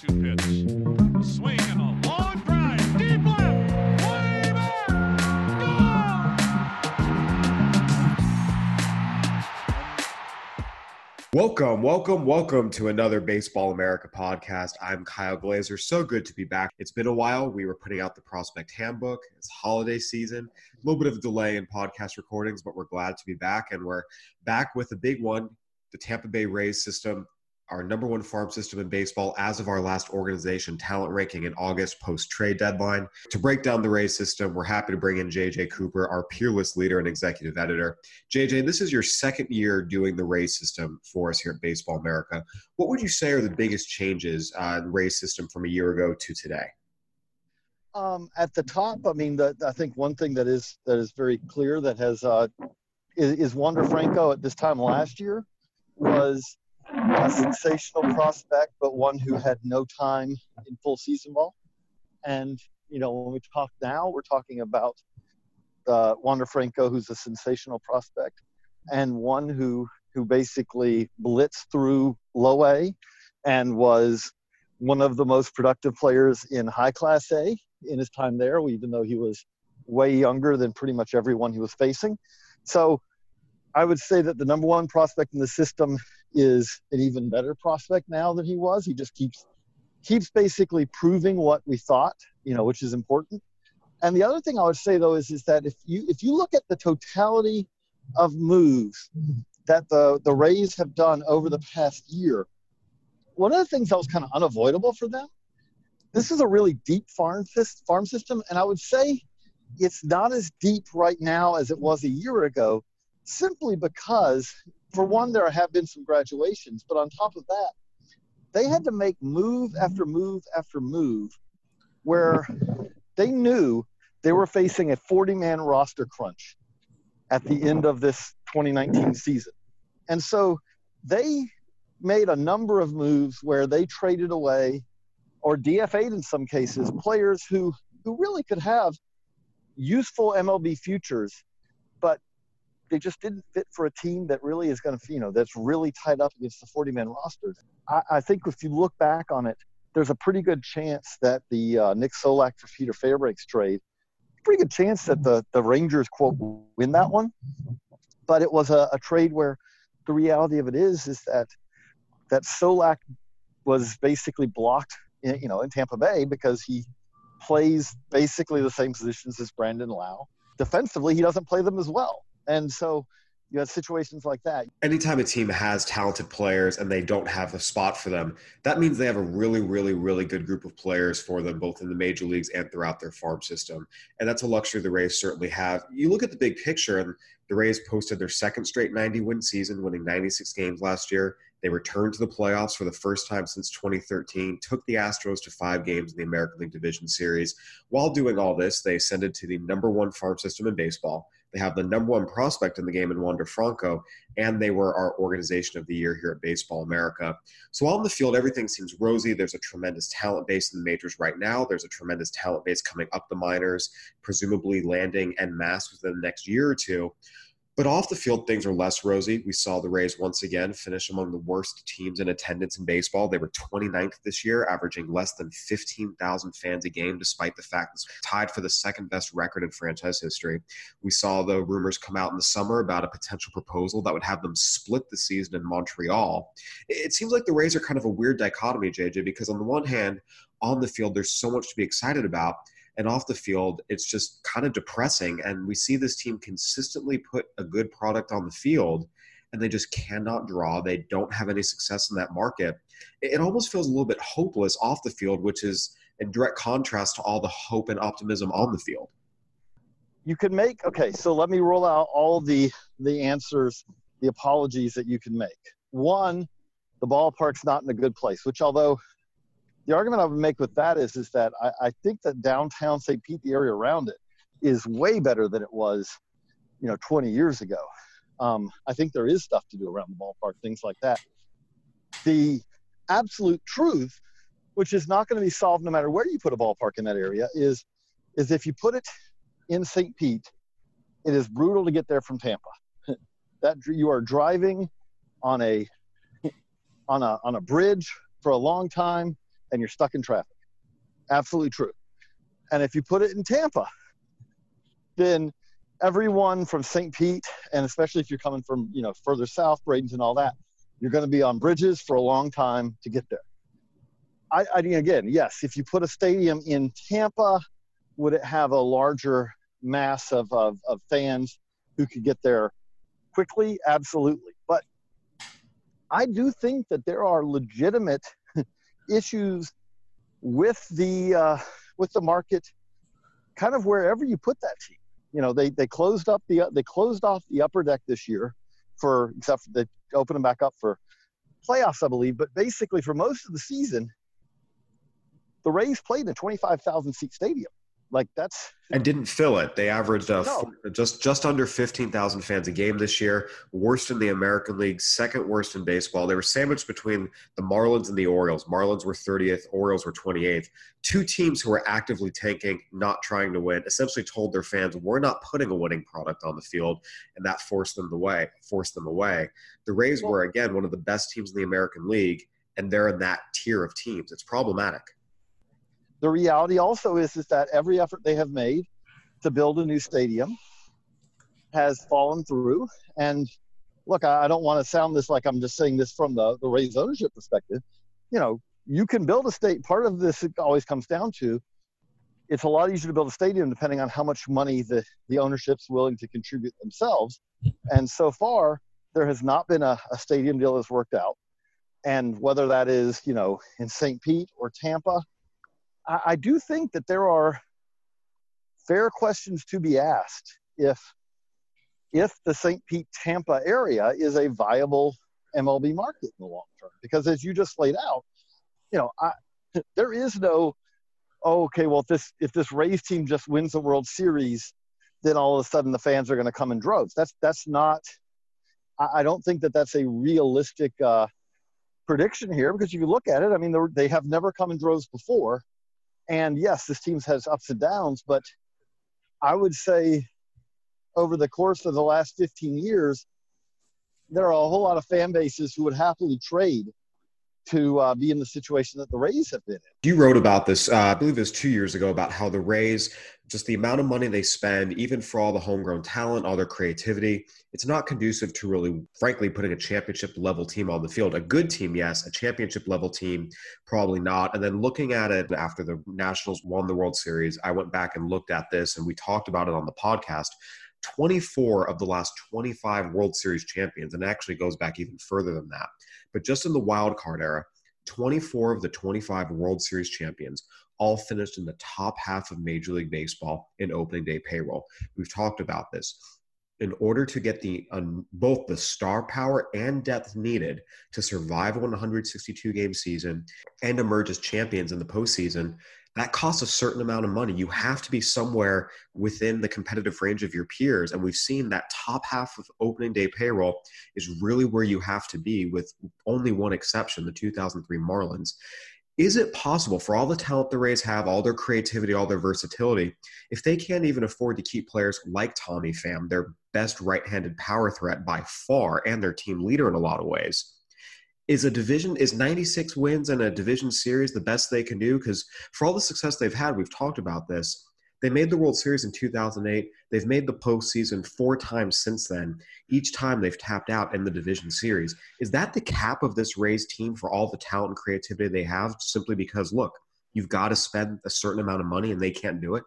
2 2 pitch. A swing and a long drive. Deep left. Way back. Welcome, welcome, welcome to another Baseball America podcast. I'm Kyle Glaser. So good to be back. It's been a while. We were putting out the prospect handbook. It's holiday season. A little bit of delay in podcast recordings, but we're glad to be back. And we're back with a big one the Tampa Bay Rays system our number one farm system in baseball as of our last organization talent ranking in August post trade deadline. To break down the Rays system, we're happy to bring in JJ Cooper, our peerless leader and executive editor. JJ, this is your second year doing the Rays system for us here at Baseball America. What would you say are the biggest changes uh, in the Rays system from a year ago to today? Um, at the top, I mean, the, I think one thing that is that is very clear that has uh, is, is Wander Franco at this time last year was a sensational prospect, but one who had no time in full season ball. And you know, when we talk now, we're talking about uh, Wander Franco, who's a sensational prospect, and one who who basically blitzed through low A and was one of the most productive players in high class A in his time there, even though he was way younger than pretty much everyone he was facing. So I would say that the number one prospect in the system is an even better prospect now than he was. He just keeps keeps basically proving what we thought, you know, which is important. And the other thing I would say though is is that if you if you look at the totality of moves that the the Rays have done over the past year, one of the things that was kind of unavoidable for them, this is a really deep farm farm system, and I would say it's not as deep right now as it was a year ago, simply because for one, there have been some graduations, but on top of that, they had to make move after move after move where they knew they were facing a 40 man roster crunch at the end of this 2019 season. And so they made a number of moves where they traded away or DFA'd in some cases players who, who really could have useful MLB futures, but they just didn't fit for a team that really is going to, you know, that's really tied up against the 40 man roster. I, I, think if you look back on it, there's a pretty good chance that the uh, Nick Solak for Peter Fairbanks trade, pretty good chance that the, the Rangers, quote, win that one. But it was a, a trade where the reality of it is, is that that Solak was basically blocked, in, you know, in Tampa Bay because he plays basically the same positions as Brandon Lowe. Defensively, he doesn't play them as well. And so you have situations like that. Anytime a team has talented players and they don't have a spot for them, that means they have a really, really, really good group of players for them, both in the major leagues and throughout their farm system. And that's a luxury the Rays certainly have. You look at the big picture, and the Rays posted their second straight 90 win season, winning 96 games last year. They returned to the playoffs for the first time since 2013, took the Astros to five games in the American League Division Series. While doing all this, they ascended to the number one farm system in baseball. They have the number one prospect in the game in Wander Franco, and they were our organization of the year here at Baseball America. So while on the field, everything seems rosy. There's a tremendous talent base in the majors right now. There's a tremendous talent base coming up the minors, presumably landing en masse within the next year or two. But off the field, things are less rosy. We saw the Rays once again finish among the worst teams in attendance in baseball. They were 29th this year, averaging less than 15,000 fans a game, despite the fact it's tied for the second best record in franchise history. We saw the rumors come out in the summer about a potential proposal that would have them split the season in Montreal. It seems like the Rays are kind of a weird dichotomy, JJ, because on the one hand, on the field, there's so much to be excited about and off the field, it's just kind of depressing. And we see this team consistently put a good product on the field, and they just cannot draw. They don't have any success in that market. It almost feels a little bit hopeless off the field, which is in direct contrast to all the hope and optimism on the field. You can make okay. So let me roll out all the the answers, the apologies that you can make. One, the ballpark's not in a good place. Which, although the argument I would make with that is is that I, I think that downtown St. Pete, the area around it, is way better than it was, you know, 20 years ago. Um, I think there is stuff to do around the ballpark, things like that. The absolute truth, which is not going to be solved no matter where you put a ballpark in that area, is is if you put it in St. Pete, it is brutal to get there from Tampa. that you are driving on a on a on a bridge for a long time and you're stuck in traffic. Absolutely true. And if you put it in Tampa, then everyone from St. Pete, and especially if you're coming from, you know, further south, Bradenton, and all that, you're going to be on bridges for a long time to get there. I, I again, yes, if you put a stadium in Tampa, would it have a larger mass of, of, of fans who could get there quickly? Absolutely. But I do think that there are legitimate issues with the uh, with the market, kind of wherever you put that team. You know, they they closed up the they closed off the upper deck this year, for except for they opened them back up for playoffs, I believe. But basically, for most of the season, the Rays played in a 25,000 seat stadium. Like that's and didn't fill it. They averaged uh, No. just just under fifteen thousand fans a game this year. Worst in the American League, second worst in baseball. They were sandwiched between the Marlins and the Orioles. Marlins were thirtieth, Orioles were twenty eighth. Two teams who were actively tanking, not trying to win. Essentially told their fans, "We're not putting a winning product on the field," and that forced them away. Forced them away. The Rays were again one of the best teams in the American League, and they're in that tier of teams. It's problematic. The reality also is is that every effort they have made to build a new stadium has fallen through. And look, I, I don't want to sound this like I'm just saying this from the, the Rays ownership perspective. You know, you can build a state. Part of this always comes down to it's a lot easier to build a stadium depending on how much money the, the ownership's willing to contribute themselves. And so far, there has not been a, a stadium deal that's worked out. And whether that is, you know, in St. Pete or Tampa, I, I do think that there are fair questions to be asked if if the St. Pete Tampa area is a viable MLB market in the long term. Because as you just laid out, you know, I, there is no, oh, okay, well, if this if this Rays team just wins the World Series, then all of a sudden the fans are going to come in droves. That's that's not. I, I don't think that that's a realistic uh, prediction here because if you look at it, I mean, they have never come in droves before, and yes, this team has ups and downs, but I would say over the course of the last 15 years, there are a whole lot of fan bases who would happily trade to uh, be in the situation that the Rays have been in. You wrote about this, uh, I believe it was two years ago, about how the Rays, just the amount of money they spend, even for all the homegrown talent, all their creativity, it's not conducive to really, frankly, putting a championship level team on the field. A good team, yes. A championship level team, probably not. And then looking at it after the Nationals won the World Series, I went back and looked at this and we talked about it on the podcast. 24 of the last 25 World Series champions, and actually goes back even further than that. But just in the wild card era, 24 of the 25 World Series champions all finished in the top half of Major League Baseball in opening day payroll. We've talked about this. In order to get the um, both the star power and depth needed to survive a 162 game season and emerge as champions in the postseason, that costs a certain amount of money. You have to be somewhere within the competitive range of your peers. And we've seen that top half of opening day payroll is really where you have to be, with only one exception the 2003 Marlins. Is it possible for all the talent the Rays have, all their creativity, all their versatility, if they can't even afford to keep players like Tommy Pham, their best right handed power threat by far, and their team leader in a lot of ways? Is a division is 96 wins in a division series the best they can do? Because for all the success they've had we've talked about this. They made the world series in 2008 they've made the postseason four times since then. Each time they've tapped out in the division series. Is that the cap of this rays team for all the talent and creativity they have simply because look you've got to spend a certain amount of money and they can't do it?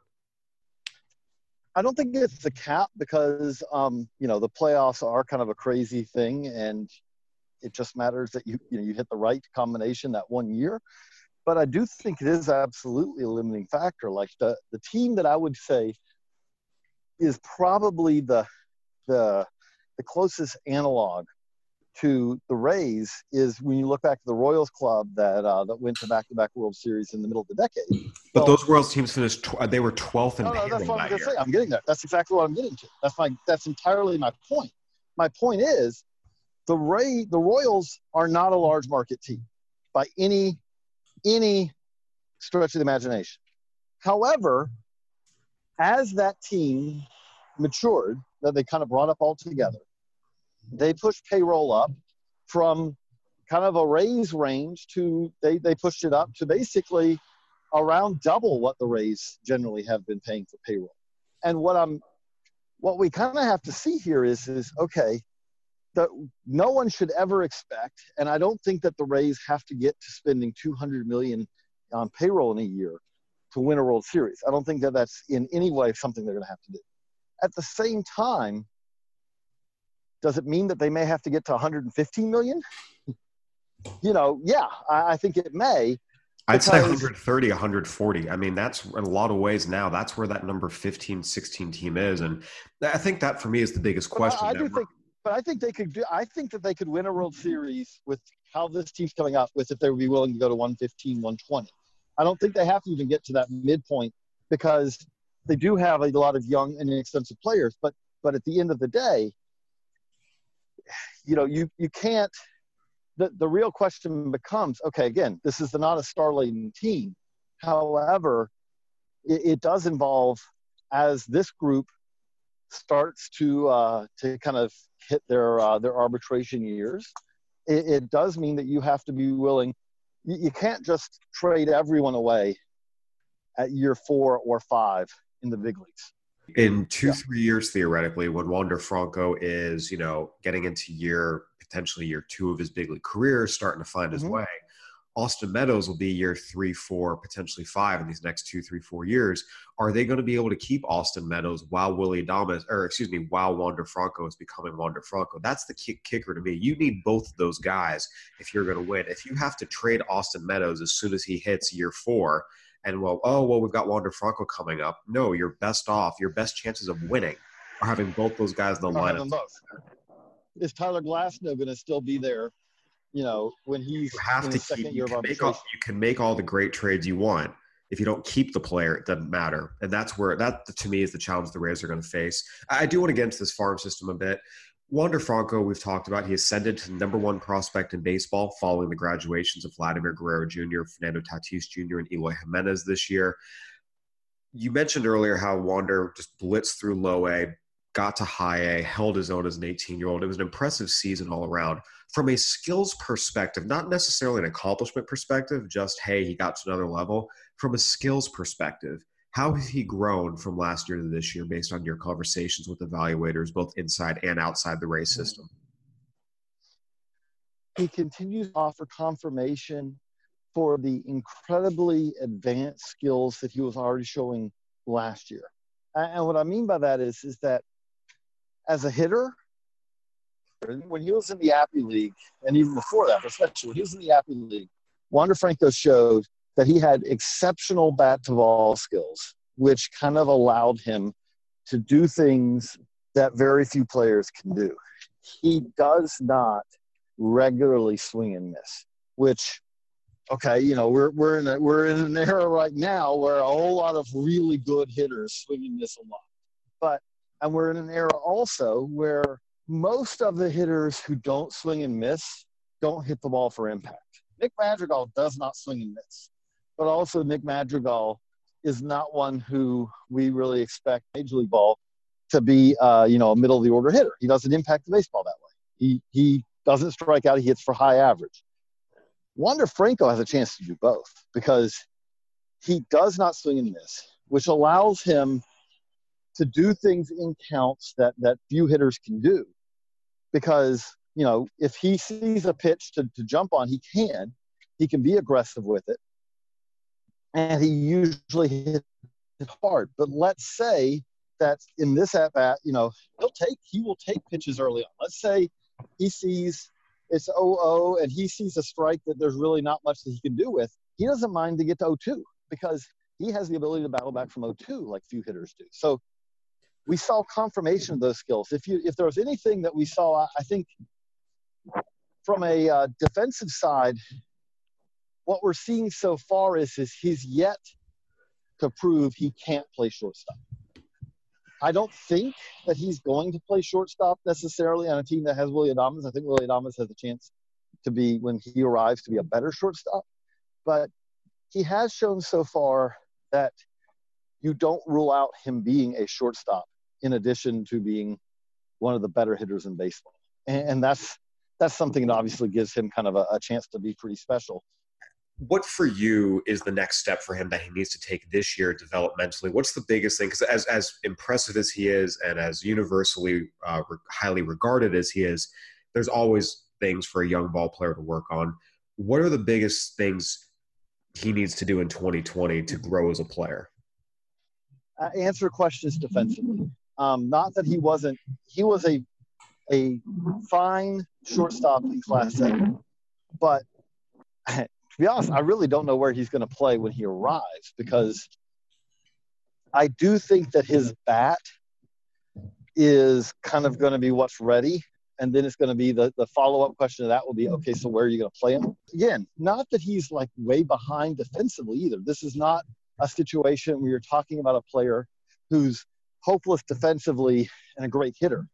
I don't think it's the cap because um, you know the playoffs are kind of a crazy thing, and it just matters that you you know you hit the right combination that one year. But I do think it is absolutely a limiting factor. Like the the team that I would say is probably the the the closest analog to the Rays is when you look back to the Royals club that uh, that went to back-to-back World Series in the middle of the decade. But well, those World teams finished; tw- they were 12th in no, no, that's what I'm going to say. I'm getting there. That's exactly what I'm getting to. That's my. That's entirely my point. My point is, the Ray, the Royals are not a large market team by any any stretch of the imagination. However, as that team matured, that they kind of brought up all together, they pushed payroll up from kind of a Rays range to they, they pushed it up to basically around double what the Rays generally have been paying for payroll. And what I'm what we kind of have to see here is is okay, that no one should ever expect, and I don't think that the Rays have to get to spending 200 million on payroll in a year to win a World Series. I don't think that that's in any way something they're going to have to do. At the same time, does it mean that they may have to get to 115 million? you know, yeah, I, I think it may. I'd say 130, 140. I mean, that's in a lot of ways now. That's where that number 15, 16 team is. And I think that for me is the biggest question. I, I do think, but I think they could do, I think that they could win a World Series with how this team's coming up with if they would be willing to go to 115, 120. I don't think they have to even get to that midpoint because they do have a lot of young and inexpensive players. But but at the end of the day, you know, you you can't. The the real question becomes: Okay, again, this is not a star-laden team. However, it, it does involve as this group starts to uh, to kind of hit their uh, their arbitration years. It, it does mean that you have to be willing you, you can't just trade everyone away at year four or five in the big leagues. In two, yeah. three years, theoretically, when Wander Franco is, you know, getting into year potentially year two of his big league career, starting to find his mm-hmm. way, Austin Meadows will be year three, four, potentially five in these next two, three, four years. Are they going to be able to keep Austin Meadows while Willy Adames, or excuse me, while Wander Franco is becoming Wander Franco? That's the kick- kicker to me. You need both of those guys if you're going to win. If you have to trade Austin Meadows as soon as he hits year four, and well, oh well, we've got Wander Franco coming up. No, you're best off. Your best chances of winning are having both those guys in the lineup. Is Tyler Glasnow going to still be there you know, when he's you have to keep, you can, make all, you can make all the great trades you want. If you don't keep the player, it doesn't matter. And that's where that to me is the challenge the Rays are going to face. I do want to get into this farm system a bit. Wander Franco, we've talked about, he ascended to the number one prospect in baseball following the graduations of Vladimir Guerrero Jr., Fernando Tatis Jr., and Eloy Jimenez this year. You mentioned earlier how Wander just blitzed through low A, got to high A, held his own as an 18 year old. It was an impressive season all around. From a skills perspective, not necessarily an accomplishment perspective, just, hey, he got to another level. From a skills perspective, how has he grown from last year to this year based on your conversations with evaluators, both inside and outside the Rays system? He continues to offer confirmation for the incredibly advanced skills that he was already showing last year. And what I mean by that is, is that as a hitter, when he was in the Appy League, and even before that, especially when he was in the Appy League, Wander Franco showed that he had exceptional bat to ball skills, which kind of allowed him to do things that very few players can do. He does not regularly swing and miss, which okay, you know, we're we're in a, we're in an era right now where a whole lot of really good hitters swing and miss a lot. But and we're in an era also where most of the hitters who don't swing and miss don't hit the ball for impact. Nick Madrigal does not swing and miss, but also Nick Madrigal is not one who we really expect Major League Ball to be, uh, you know, a middle of the order hitter. He doesn't impact the baseball that way. He he doesn't strike out. He hits for high average. Wander Franco has a chance to do both because he does not swing and miss, which allows him to do things in counts that that few hitters can do. Because you know if he sees a pitch to, to jump on he can. He can be aggressive with it. And he usually hits it hard. But let's say that in this at bat you know he'll take he will take pitches early on. Let's say he sees it's 0-0 and he sees a strike that there's really not much that he can do with he doesn't mind to get to 0-2 because he has the ability to battle back from 0-2 like few hitters do. So we saw confirmation of those skills. If you if there was anything that we saw, I think from a uh, defensive side, what we're seeing so far is, is he's yet to prove he can't play shortstop. I don't think that he's going to play shortstop necessarily on a team that has Willy Adames. I think Willy Adames has a chance to be, when he arrives, to be a better shortstop. But he has shown so far that you don't rule out him being a shortstop in addition to being one of the better hitters in baseball. And, and that's that's something that obviously gives him kind of a, a chance to be pretty special what for you is the next step for him that he needs to take this year developmentally? What's the biggest thing? Because as as impressive as he is, and as universally uh, re- highly regarded as he is, there's always things for a young ball player to work on. What are the biggest things he needs to do in 2020 to grow as a player? Uh, answer questions defensively. Um, not that he wasn't. He was a a fine shortstop in Class A, but to be honest, I really don't know where he's going to play when he arrives because I do think that his bat is kind of going to be what's ready. And then it's going to be the, the follow up question of that will be okay, so where are you going to play him? Again, not that he's like way behind defensively either. This is not a situation where you're talking about a player who's hopeless defensively and a great hitter.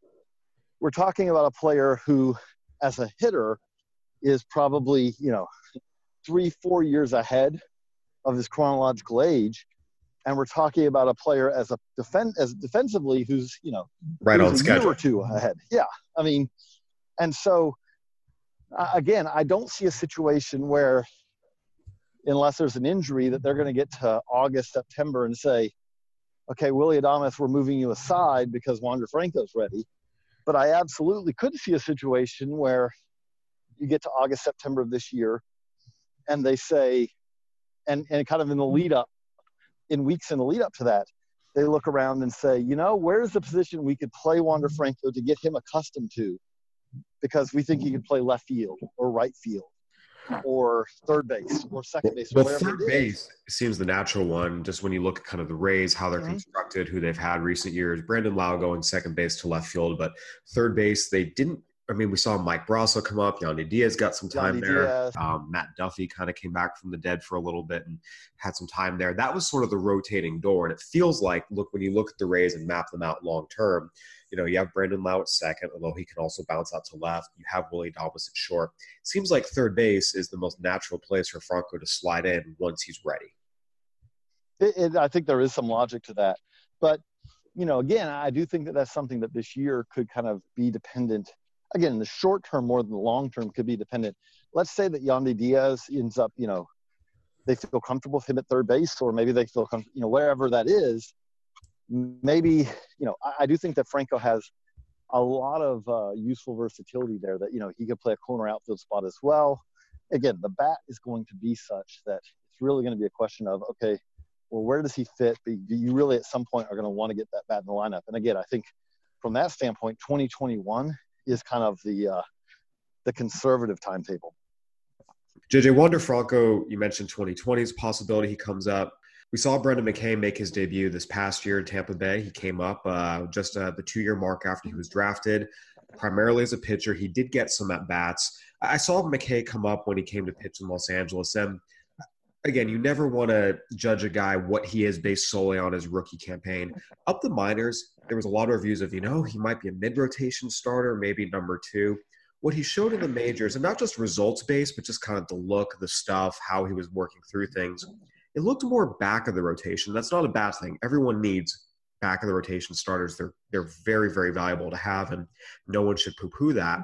We're talking about a player who, as a hitter, is probably, you know, three, four years ahead of his chronological age. And we're talking about a player as a defend as defensively who's you know right on schedule year or two ahead. Yeah, I mean, and so uh, again, I don't see a situation where, unless there's an injury, that they're going to get to August, September, and say, "Okay, Willy Adames, we're moving you aside because Wander Franco's ready." But I absolutely could see a situation where you get to August, September of this year, and they say, and, and kind of in the lead up, in weeks in the lead up to that, they look around and say, you know, where's the position we could play Wander Franco to get him accustomed to? Because we think he could play left field or right field or third base or second base. Well, third base seems the natural one. Just when you look at kind of the Rays, how they're Mhm. constructed, who they've had recent years. Brandon Lowe going second base to left field, but third base they didn't. I mean, we saw Mike Brosseau come up. Yandy Diaz got some time Yandy there. Um, Matt Duffy kind of came back from the dead for a little bit and had some time there. That was sort of the rotating door, and it feels like look when you look at the Rays and map them out long term. You know, you have Brandon Lowe at second, although he can also bounce out to left. You have Willie Davis at short. Seems like third base is the most natural place for Franco to slide in once he's ready. it, it, I think there is some logic to that. But, you know, again, I do think that that's something that this year could kind of be dependent. Again, in the short term more than the long term could be dependent. Let's say that Yandy Diaz ends up, you know, they feel comfortable with him at third base, or maybe they feel, com- you know, wherever that is. Maybe, you know, I, I do think that Franco has a lot of uh, useful versatility there that, you know, he could play a corner outfield spot as well. Again, the bat is going to be such that it's really going to be a question of, okay, well, where does he fit? But you really at some point are going to want to get that bat in the lineup. And again, I think from that standpoint, 2021 is kind of the uh, the conservative timetable. JJ Wander Franco, you mentioned 2020's possibility he comes up. We saw Brendan McKay make his debut this past year in Tampa Bay. He came up uh, just uh, the two year mark after he was drafted, primarily as a pitcher. He did get some at bats. I saw McKay come up when he came to pitch in Los Angeles. And again, you never want to judge a guy what he is based solely on his rookie campaign. Up the minors, there was a lot of reviews of, you know, he might be a mid rotation starter, maybe number two. What he showed in the majors, and not just results based, but just kind of the look, the stuff, how he was working through things, it looked more back of the rotation. That's not a bad thing. Everyone needs back of the rotation starters. They're they're very very valuable to have, and no one should poo poo that.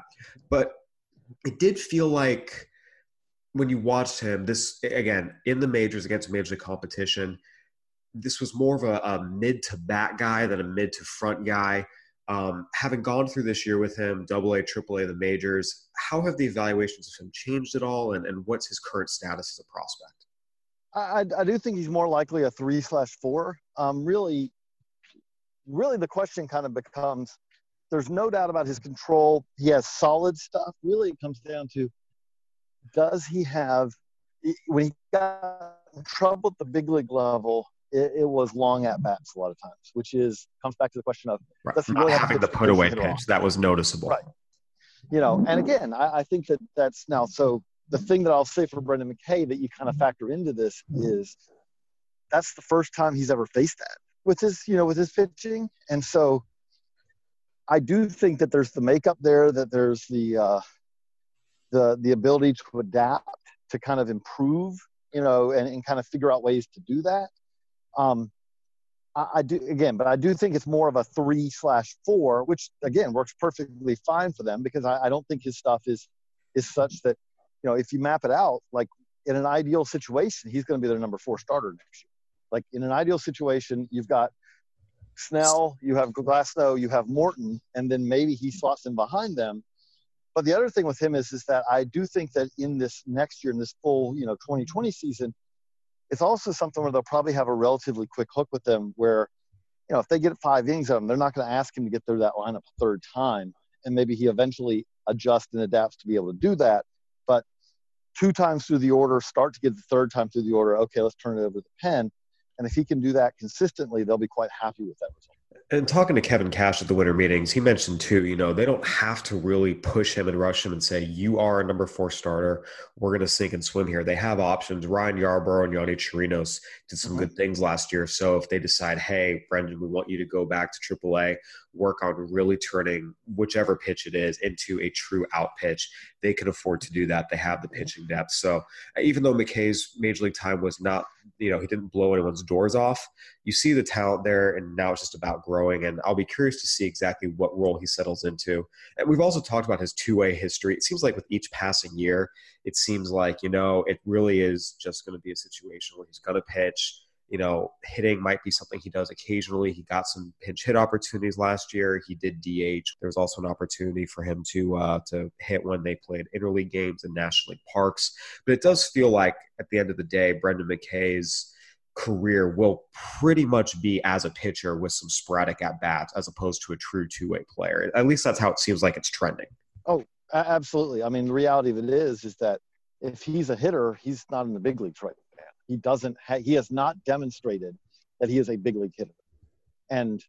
But it did feel like when you watched him, this again in the majors against major competition, this was more of a, a mid to back guy than a mid to front guy. Um, having gone through this year with him, double A, triple A, the majors, how have the evaluations of him changed at all, and, and what's his current status as a prospect? I, I, do think he's more likely a three slash four. Um, really, really, the question kind of becomes: there's no doubt about his control. He has solid stuff. Really, it comes down to does he have when he got in trouble at the big league level? It, it was long at bats a lot of times, which is comes back to the question of Right. Does he Not really have having the put away position at all? pitch that was noticeable. Right. you know, and again, I, I think that that's now so. The thing that I'll say for Brendan McKay that you kind of factor into this is that's the first time he's ever faced that with his, you know, with his pitching, and so I do think that there's the makeup there, that there's the uh, the the ability to adapt, to kind of improve, you know, and, and kind of figure out ways to do that. Um, I, I do again, but I do think it's more of a three slash four, which again works perfectly fine for them because I, I don't think his stuff is is such that you know if you map it out, like in an ideal situation, he's going to be their number four starter next year. Like in an ideal situation, you've got Snell, you have Glasnow, you have Morton, and then maybe he slots in behind them. But the other thing with him is, is that I do think that in this next year, in this full, you know, 2020 season, it's also something where they'll probably have a relatively quick hook with them where, you know, if they get five innings of him, they're not going to ask him to get through that lineup a third time. And maybe he eventually adjusts and adapts to be able to do that. Two times through the order, start to get the third time through the order, okay, let's turn it over to the pen. And if he can do that consistently, they'll be quite happy with that result. And talking to Kevin Cash at the winter meetings, he mentioned too, you know, they don't have to really push him and rush him and say, you are a number four starter. We're going to sink and swim here. They have options. Ryan Yarbrough and Yonny Chirinos did some mm-hmm. good things last year. So if they decide, hey, Brendan, we want you to go back to AAA, work on really turning whichever pitch it is into a true out pitch. They can afford to do that. They have the mm-hmm. pitching depth. So even though McKay's major league time was not, you know, he didn't blow anyone's doors off, you see the talent there, and now it's just about growing. And I'll be curious to see exactly what role he settles into. And we've also talked about his two way history. It seems like with each passing year, it seems like, you know, it really is just going to be a situation where he's going to pitch you know, hitting might be something he does occasionally. He got some pinch hit opportunities last year. He did DH. There was also an opportunity for him to uh, to hit when they played interleague games in National League parks. But it does feel like at the end of the day, Brendan McKay's career will pretty much be as a pitcher with some sporadic at bats as opposed to a true two way player. At least that's how it seems like it's trending. Oh, absolutely. I mean, the reality of it is, is that if he's a hitter, he's not in the big leagues right he doesn't. Ha- he has not demonstrated that he is a big league hitter, and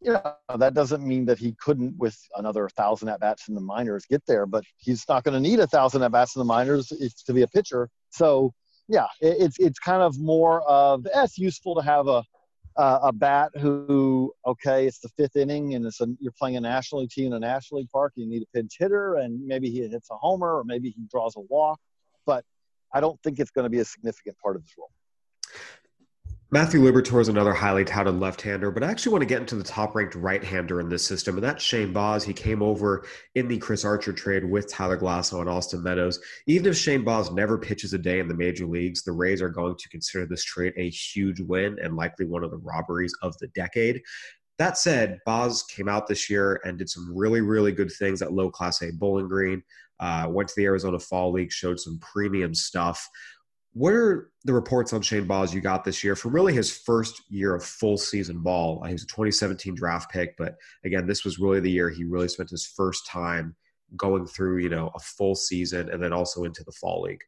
you know that doesn't mean that he couldn't, with another thousand at bats in the minors, get there. But he's not going to need a thousand at bats in the minors to be a pitcher. So yeah, it, it's it's kind of more of eh, it's useful to have a uh, a bat who okay it's the fifth inning and it's a, you're playing a national league team in a national league park you need a pinch hitter and maybe he hits a homer or maybe he draws a walk but I don't think it's going to be a significant part of this role. Matthew Liberatore is another highly touted left-hander, but I actually want to get into the top-ranked right-hander in this system, and that's Shane Baz. He came over in the Chris Archer trade with Tyler Glasnow and Austin Meadows. Even if Shane Baz never pitches a day in the major leagues, the Rays are going to consider this trade a huge win and likely one of the robberies of the decade. That said, Baz came out this year and did some really, really good things at low Class A Bowling Green. Uh, went to the Arizona Fall League, showed some premium stuff. What are the reports on Shane Baz you got this year from really his first year of full season ball? He was a 2017 draft pick, but again, this was really the year he really spent his first time going through, you know, a full season and then also into the fall league.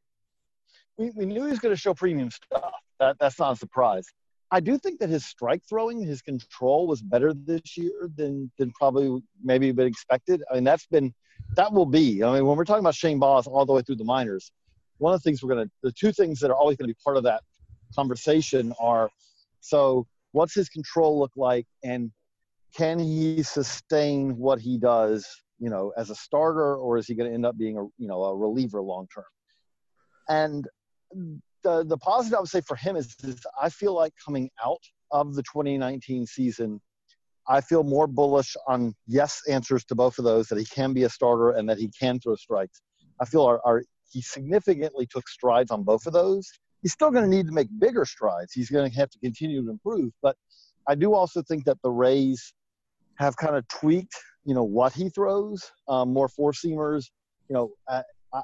We, we knew he was going to show premium stuff. That, that's not a surprise. I do think that his strike throwing, his control was better this year than than probably maybe been expected. I mean, that's been that will be. I mean, when we're talking about Shane Baz all the way through the minors, one of the things we're to, the two things that are always to be part of that conversation are so what's his control look like and can he sustain what he does, you know, as a starter or is he to end up being a, you know, a reliever long term? And the, the positive I would say for him is, is I feel like coming out of the 2019 season, I feel more bullish on yes answers to both of those that he can be a starter and that he can throw strikes. I feel our, our he significantly took strides on both of those. He's still going to need to make bigger strides. He's going to have to continue to improve. But I do also think that the Rays have kind of tweaked, you know, what he throws, um, more four seamers. You know, I,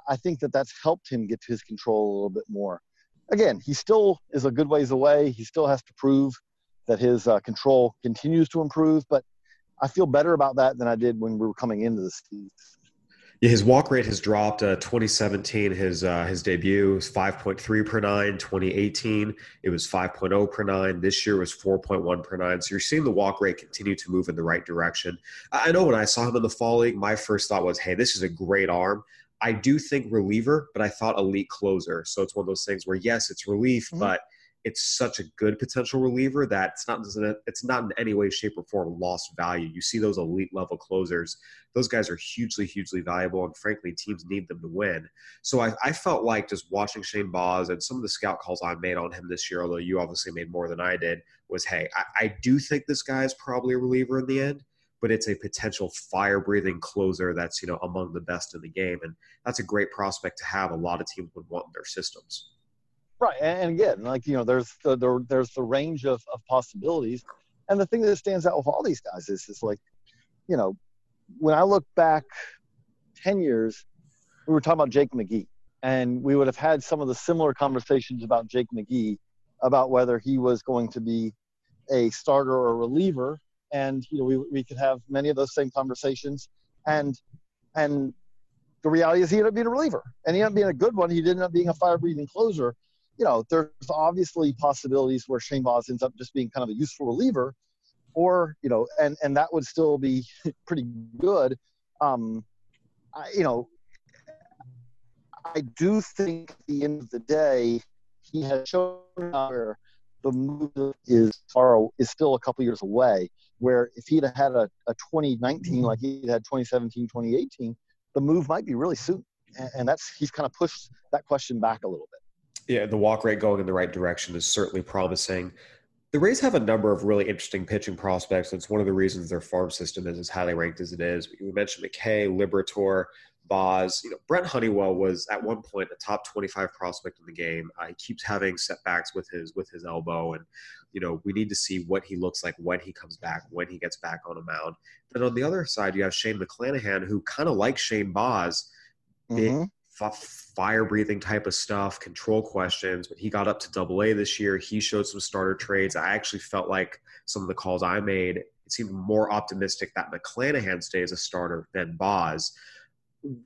I think that that's helped him get to his control a little bit more. Again, he still is a good ways away. He still has to prove that his uh, control continues to improve. But I feel better about that than I did when we were coming into the season. Yeah, his walk rate has dropped. Uh, 2017, his uh, his debut was 5.3 per nine. 2018, it was 5.0 per nine. This year was 4.1 per nine. So you're seeing the walk rate continue to move in the right direction. I know when I saw him in the fall league, my first thought was, "Hey, this is a great arm." I do think reliever, but I thought elite closer. So it's one of those things where yes, it's relief, mm-hmm. but it's such a good potential reliever that it's not it's not in any way, shape, or form lost value. You see those elite level closers; those guys are hugely, hugely valuable, and frankly, teams need them to win. So I, I felt like just watching Shane Baz and some of the scout calls I made on him this year, although you obviously made more than I did, was hey, I, I do think this guy is probably a reliever in the end but it's a potential fire breathing closer that's you know among the best in the game and that's a great prospect to have a lot of teams would want in their systems. Right, and again, like you know, there's the, the there's the range of, of possibilities, and the thing that stands out with all these guys is is like, you know, when I look back ten years, we were talking about Jake McGee, and we would have had some of the similar conversations about Jake McGee, about whether he was going to be a starter or a reliever, and you know, we we could have many of those same conversations, and and the reality is he ended up being a reliever, and he ended up being a good one. He ended up being a fire breathing closer you know, there's obviously possibilities where Shane Baz ends up just being kind of a useful reliever, or you know, and and that would still be pretty good. Um, I, you know, I do think at the end of the day, he has shown where the move is far is still a couple years away. Where if he'd had a, a 2019 like he had 2017, 2018, the move might be really soon. And, that's he's kind of pushed that question back a little bit yeah, the walk rate going in the right direction is certainly promising. The Rays have a number of really interesting pitching prospects. It's one of the reasons their farm system is as highly ranked as it is. We mentioned McKay, Liberatore, Baz. You know, Brent Honeywell was at one point a top 25 prospect in the game. Uh, he keeps having setbacks with his with his elbow, and you know we need to see what he looks like when he comes back, when he gets back on a mound. Then on the other side, you have Shane McClanahan, who kind of like Shane Baz, mm-hmm fire breathing type of stuff, control questions. But he got up to double A this year. He showed some starter trades. I actually felt like some of the calls I made, it seemed more optimistic that McClanahan stays a starter than Baz.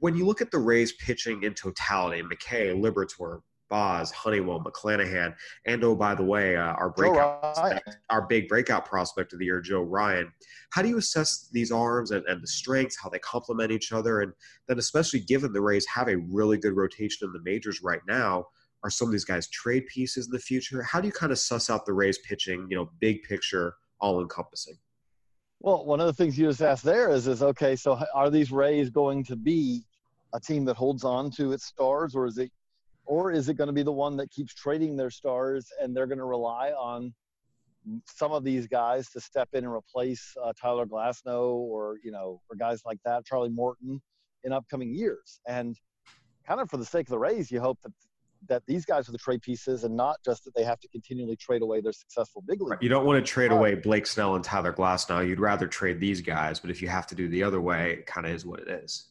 When you look at the Rays pitching in totality, McKay, Liberatore, Baz, Honeywell, McClanahan, and oh by the way, uh, our breakout, our big breakout prospect of the year, Joe Ryan. How do you assess these arms and, and the strengths, how they complement each other, and then especially given the Rays have a really good rotation in the majors right now, are some of these guys trade pieces in the future? How do you kind of suss out the Rays pitching, you know, big picture, all encompassing? Well, one of the things you just asked there is, is okay, so are these Rays going to be a team that holds on to its stars, or is it or is it going to be the one that keeps trading their stars and they're going to rely on some of these guys to step in and replace uh, Tyler Glasnow or you know or guys like that, Charlie Morton, in upcoming years. And kind of for the sake of the Rays, you hope that that these guys are the trade pieces and not just that they have to continually trade away their successful big league. You don't want to trade away Blake Snell and Tyler Glasnow. You'd rather trade these guys, but if you have to do the other way, it kind of is what it is.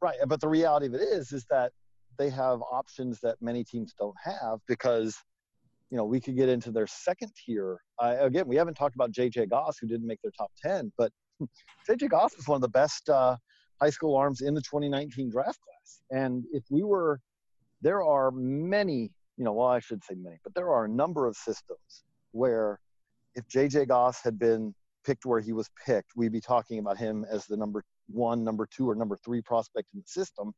Right, but the reality of it is, is that they have options that many teams don't have because you know we could get into their second tier. Uh, again we haven't talked about jj goss who didn't make their top 10 but jj goss is one of the best uh, high school arms in the 2019 draft class. And if we were there are many you know well i should say many but there are a number of systems where if jj goss had been picked where he was picked we'd be talking about him as the number one number two or number three prospect in the system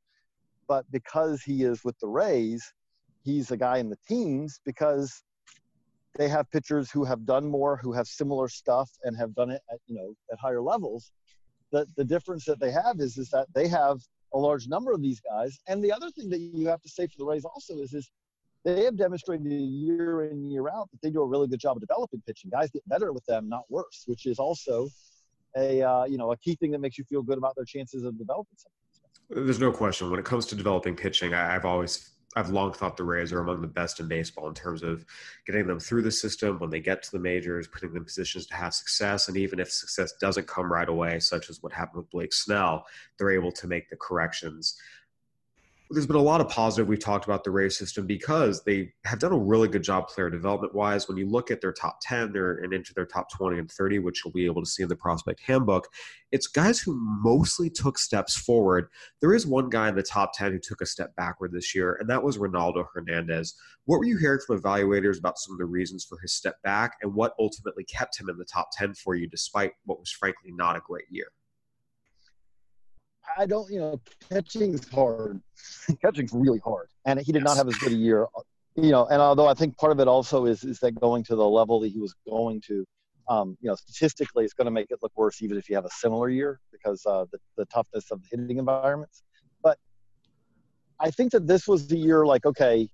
but because he is with the Rays, he's a guy in the teams because they have pitchers who have done more, who have similar stuff, and have done it at you know at higher levels. The the difference that they have is is that they have a large number of these guys. And the other thing that you have to say for the Rays also is is they have demonstrated year in year out that they do a really good job of developing pitching. Guys get better with them, not worse, which is also a uh, you know a key thing that makes you feel good about their chances of developing something. There's no question. When it comes to developing pitching, I, have always I've long thought the Rays are among the best in baseball in terms of getting them through the system when they get to the majors, putting them in positions to have success, and even if success doesn't come right away, such as what happened with Blake Snell, they're able to make the corrections. There's been a lot of positive we've talked about the Rays system because they have done a really good job player development wise. When you look at their top 10 they're, and into their top 20 and 30, which you'll be able to see in the prospect handbook, it's guys who mostly took steps forward. There is one guy in the top 10 who took a step backward this year, and that was Ronaldo Hernandez. What were you hearing from evaluators about some of the reasons for his step back and what ultimately kept him in the top 10 for you despite what was frankly not a great year? I don't, you know, catching's hard. catching's really hard, and he did yes. not have as good a year. You know, and although I think part of it also is is that going to the level that he was going to, um, you know, statistically, it's going to make it look worse even if you have a similar year because uh, the the toughness of the hitting environments. But I think that this was the year like okay,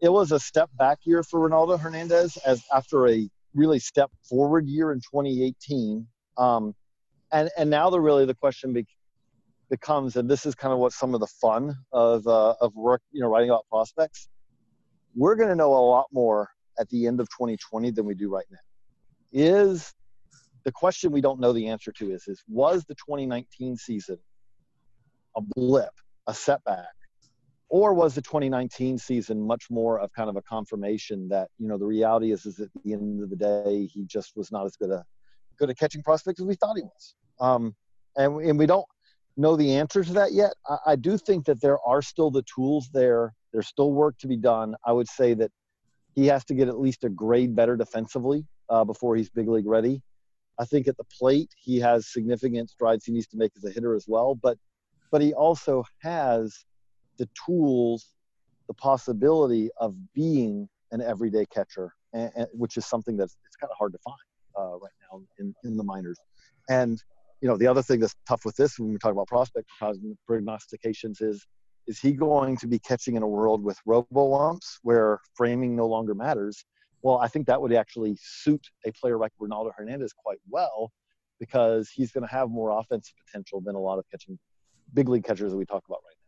it was a step back year for Ronaldo Hernandez as after a really step forward year in 2018. Um, and and now the really the question be, becomes, and this is kind of what some of the fun of uh, of work, you know, writing about prospects. We're going to know a lot more at the end of 2020 than we do right now. Is the question we don't know the answer to is is was the 2019 season a blip, a setback, or was the 2019 season much more of kind of a confirmation that you know the reality is is at the end of the day he just was not as good a good a catching prospect as we thought he was. Um, and, and we don't know the answer to that yet. I, I do think that there are still the tools there. There's still work to be done. I would say that he has to get at least a grade better defensively uh, before he's big league ready. I think at the plate he has significant strides he needs to make as a hitter as well. But but he also has the tools, the possibility of being an everyday catcher, and, and, which is something that's it's kind of hard to find uh, right now in, in the minors. And you know, the other thing that's tough with this when we talk about prospect prognostications is is he going to be catching in a world with robo umps where framing no longer matters? Well, I think that would actually suit a player like Ronaldo Hernandez quite well because he's going to have more offensive potential than a lot of catching big league catchers that we talk about right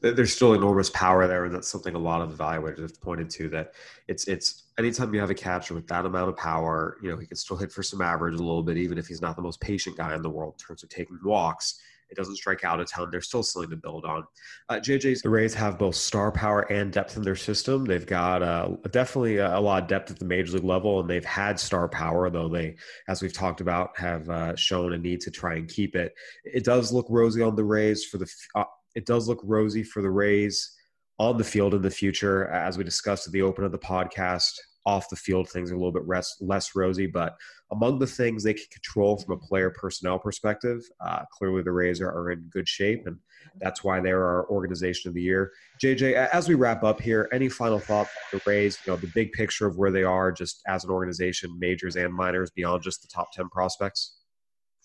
there's still enormous power there, and that's something a lot of evaluators have pointed to. That it's it's anytime you have a catcher with that amount of power, you know he can still hit for some average a little bit, even if he's not the most patient guy in the world in terms of taking walks. It doesn't strike out a ton. There's still something to build on. Uh, JJ's the Rays have both star power and depth in their system. They've got uh, definitely a, lot of depth at the major league level, and they've had star power, though they, as we've talked about, have uh, shown a need to try and keep it. It does look rosy on the Rays for the uh, it does look rosy for the Rays on the field in the future, as we discussed at the open of the podcast. Off the field, things are a little bit less, rosy, but among the things they can control from a player personnel perspective, uh, clearly the Rays are, are, in good shape, and that's why they're our organization of the year. JJ, as we wrap up here, any final thoughts on the Rays? You know, the big picture of where they are, just as an organization, majors and minors, beyond just the top ten prospects.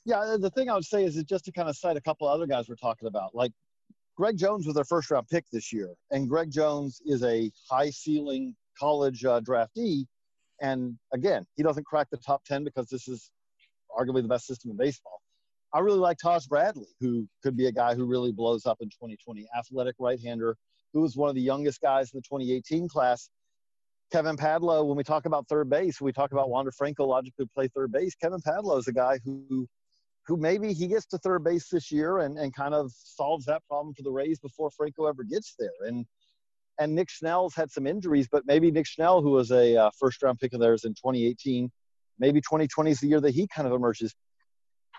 Yeah, the thing I would say is just to kind of cite a couple other guys we're talking about, like Greg Jones was their first round pick this year, and Greg Jones is a high ceiling college uh, draftee. And again, he doesn't crack the top 10 because this is arguably the best system in baseball. I really like Taj Bradley, who could be a guy who really blows up in 2020. Athletic right hander, who was one of the youngest guys in the 2018 class. Kevin Padlo, when we talk about third base, we talk about Wander Franco logically play third base. Kevin Padlo is a guy who who maybe he gets to third base this year and, and kind of solves that problem for the Rays before Franco ever gets there. And and Nick Schnell's had some injuries, but maybe Nick Schnell, who was a uh, first round pick of theirs in 2018, maybe 2020 is the year that he kind of emerges.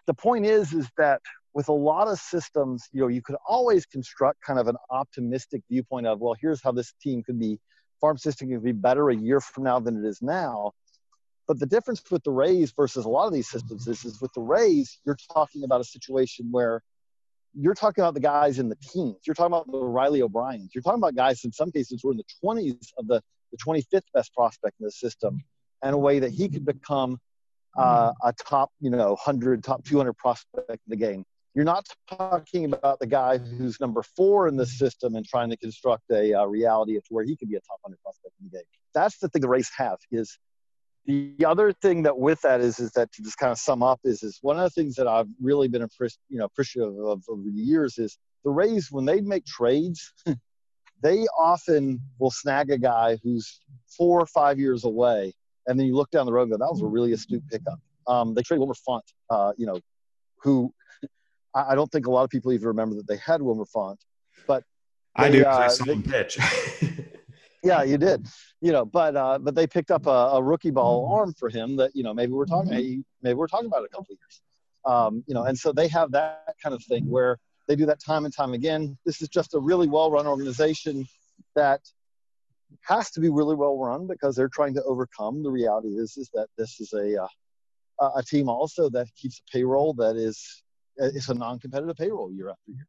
The point is, is that with a lot of systems, you know, you could always construct kind of an optimistic viewpoint of, well, here's how this team could be, farm system could be better a year from now than it is now. But the difference with the Rays versus a lot of these systems is, is with the Rays, you're talking about a situation where you're talking about the guys in the teams. You're talking about the Riley O'Briens. You're talking about guys in some cases who are in the 20s of the, the 25th best prospect in the system, and a way that he could become uh, a top, you know, 100, top 200 prospect in the game. You're not talking about the guy who's number four in the system and trying to construct a uh, reality of where he could be a top 100 prospect in the game. That's the thing the Rays have is the other thing that with that is is that to just kind of sum up is is one of the things that I've really been appreciative you know appreciative of over the years is the Rays when they make trades, they often will snag a guy who's four or five years away, and then you look down the road and go, that was a really astute pickup. Um, they traded Wilmer Font, uh, you know, who I don't think a lot of people even remember that they had Wilmer Font, but I do. I saw him pitch. yeah, you did. You know, but uh, but they picked up a, a, rookie ball arm for him that you know maybe we're talking maybe we're talking about a couple of years. Um, you know, and so they have that kind of thing where they do that time and time again. This is just a really well-run organization that has to be really well run because they're trying to overcome the reality is is that this is a uh, a team also that keeps a payroll that is it's a non-competitive payroll year after year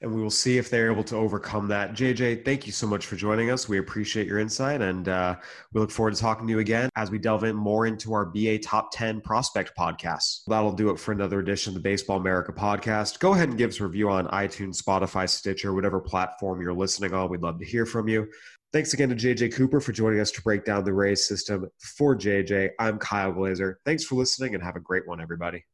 and we will see if they're able to overcome that. JJ, thank you so much for joining us. We appreciate your insight, and uh, we look forward to talking to you again as we delve in more into our BA Top 10 Prospect podcast. That'll do it for another edition of the Baseball America podcast. Go ahead and give us a review on iTunes, Spotify, Stitcher, whatever platform you're listening on. We'd love to hear from you. Thanks again to JJ Cooper for joining us to break down the Rays system. For JJ, I'm Kyle Glaser. Thanks for listening and have a great one, everybody.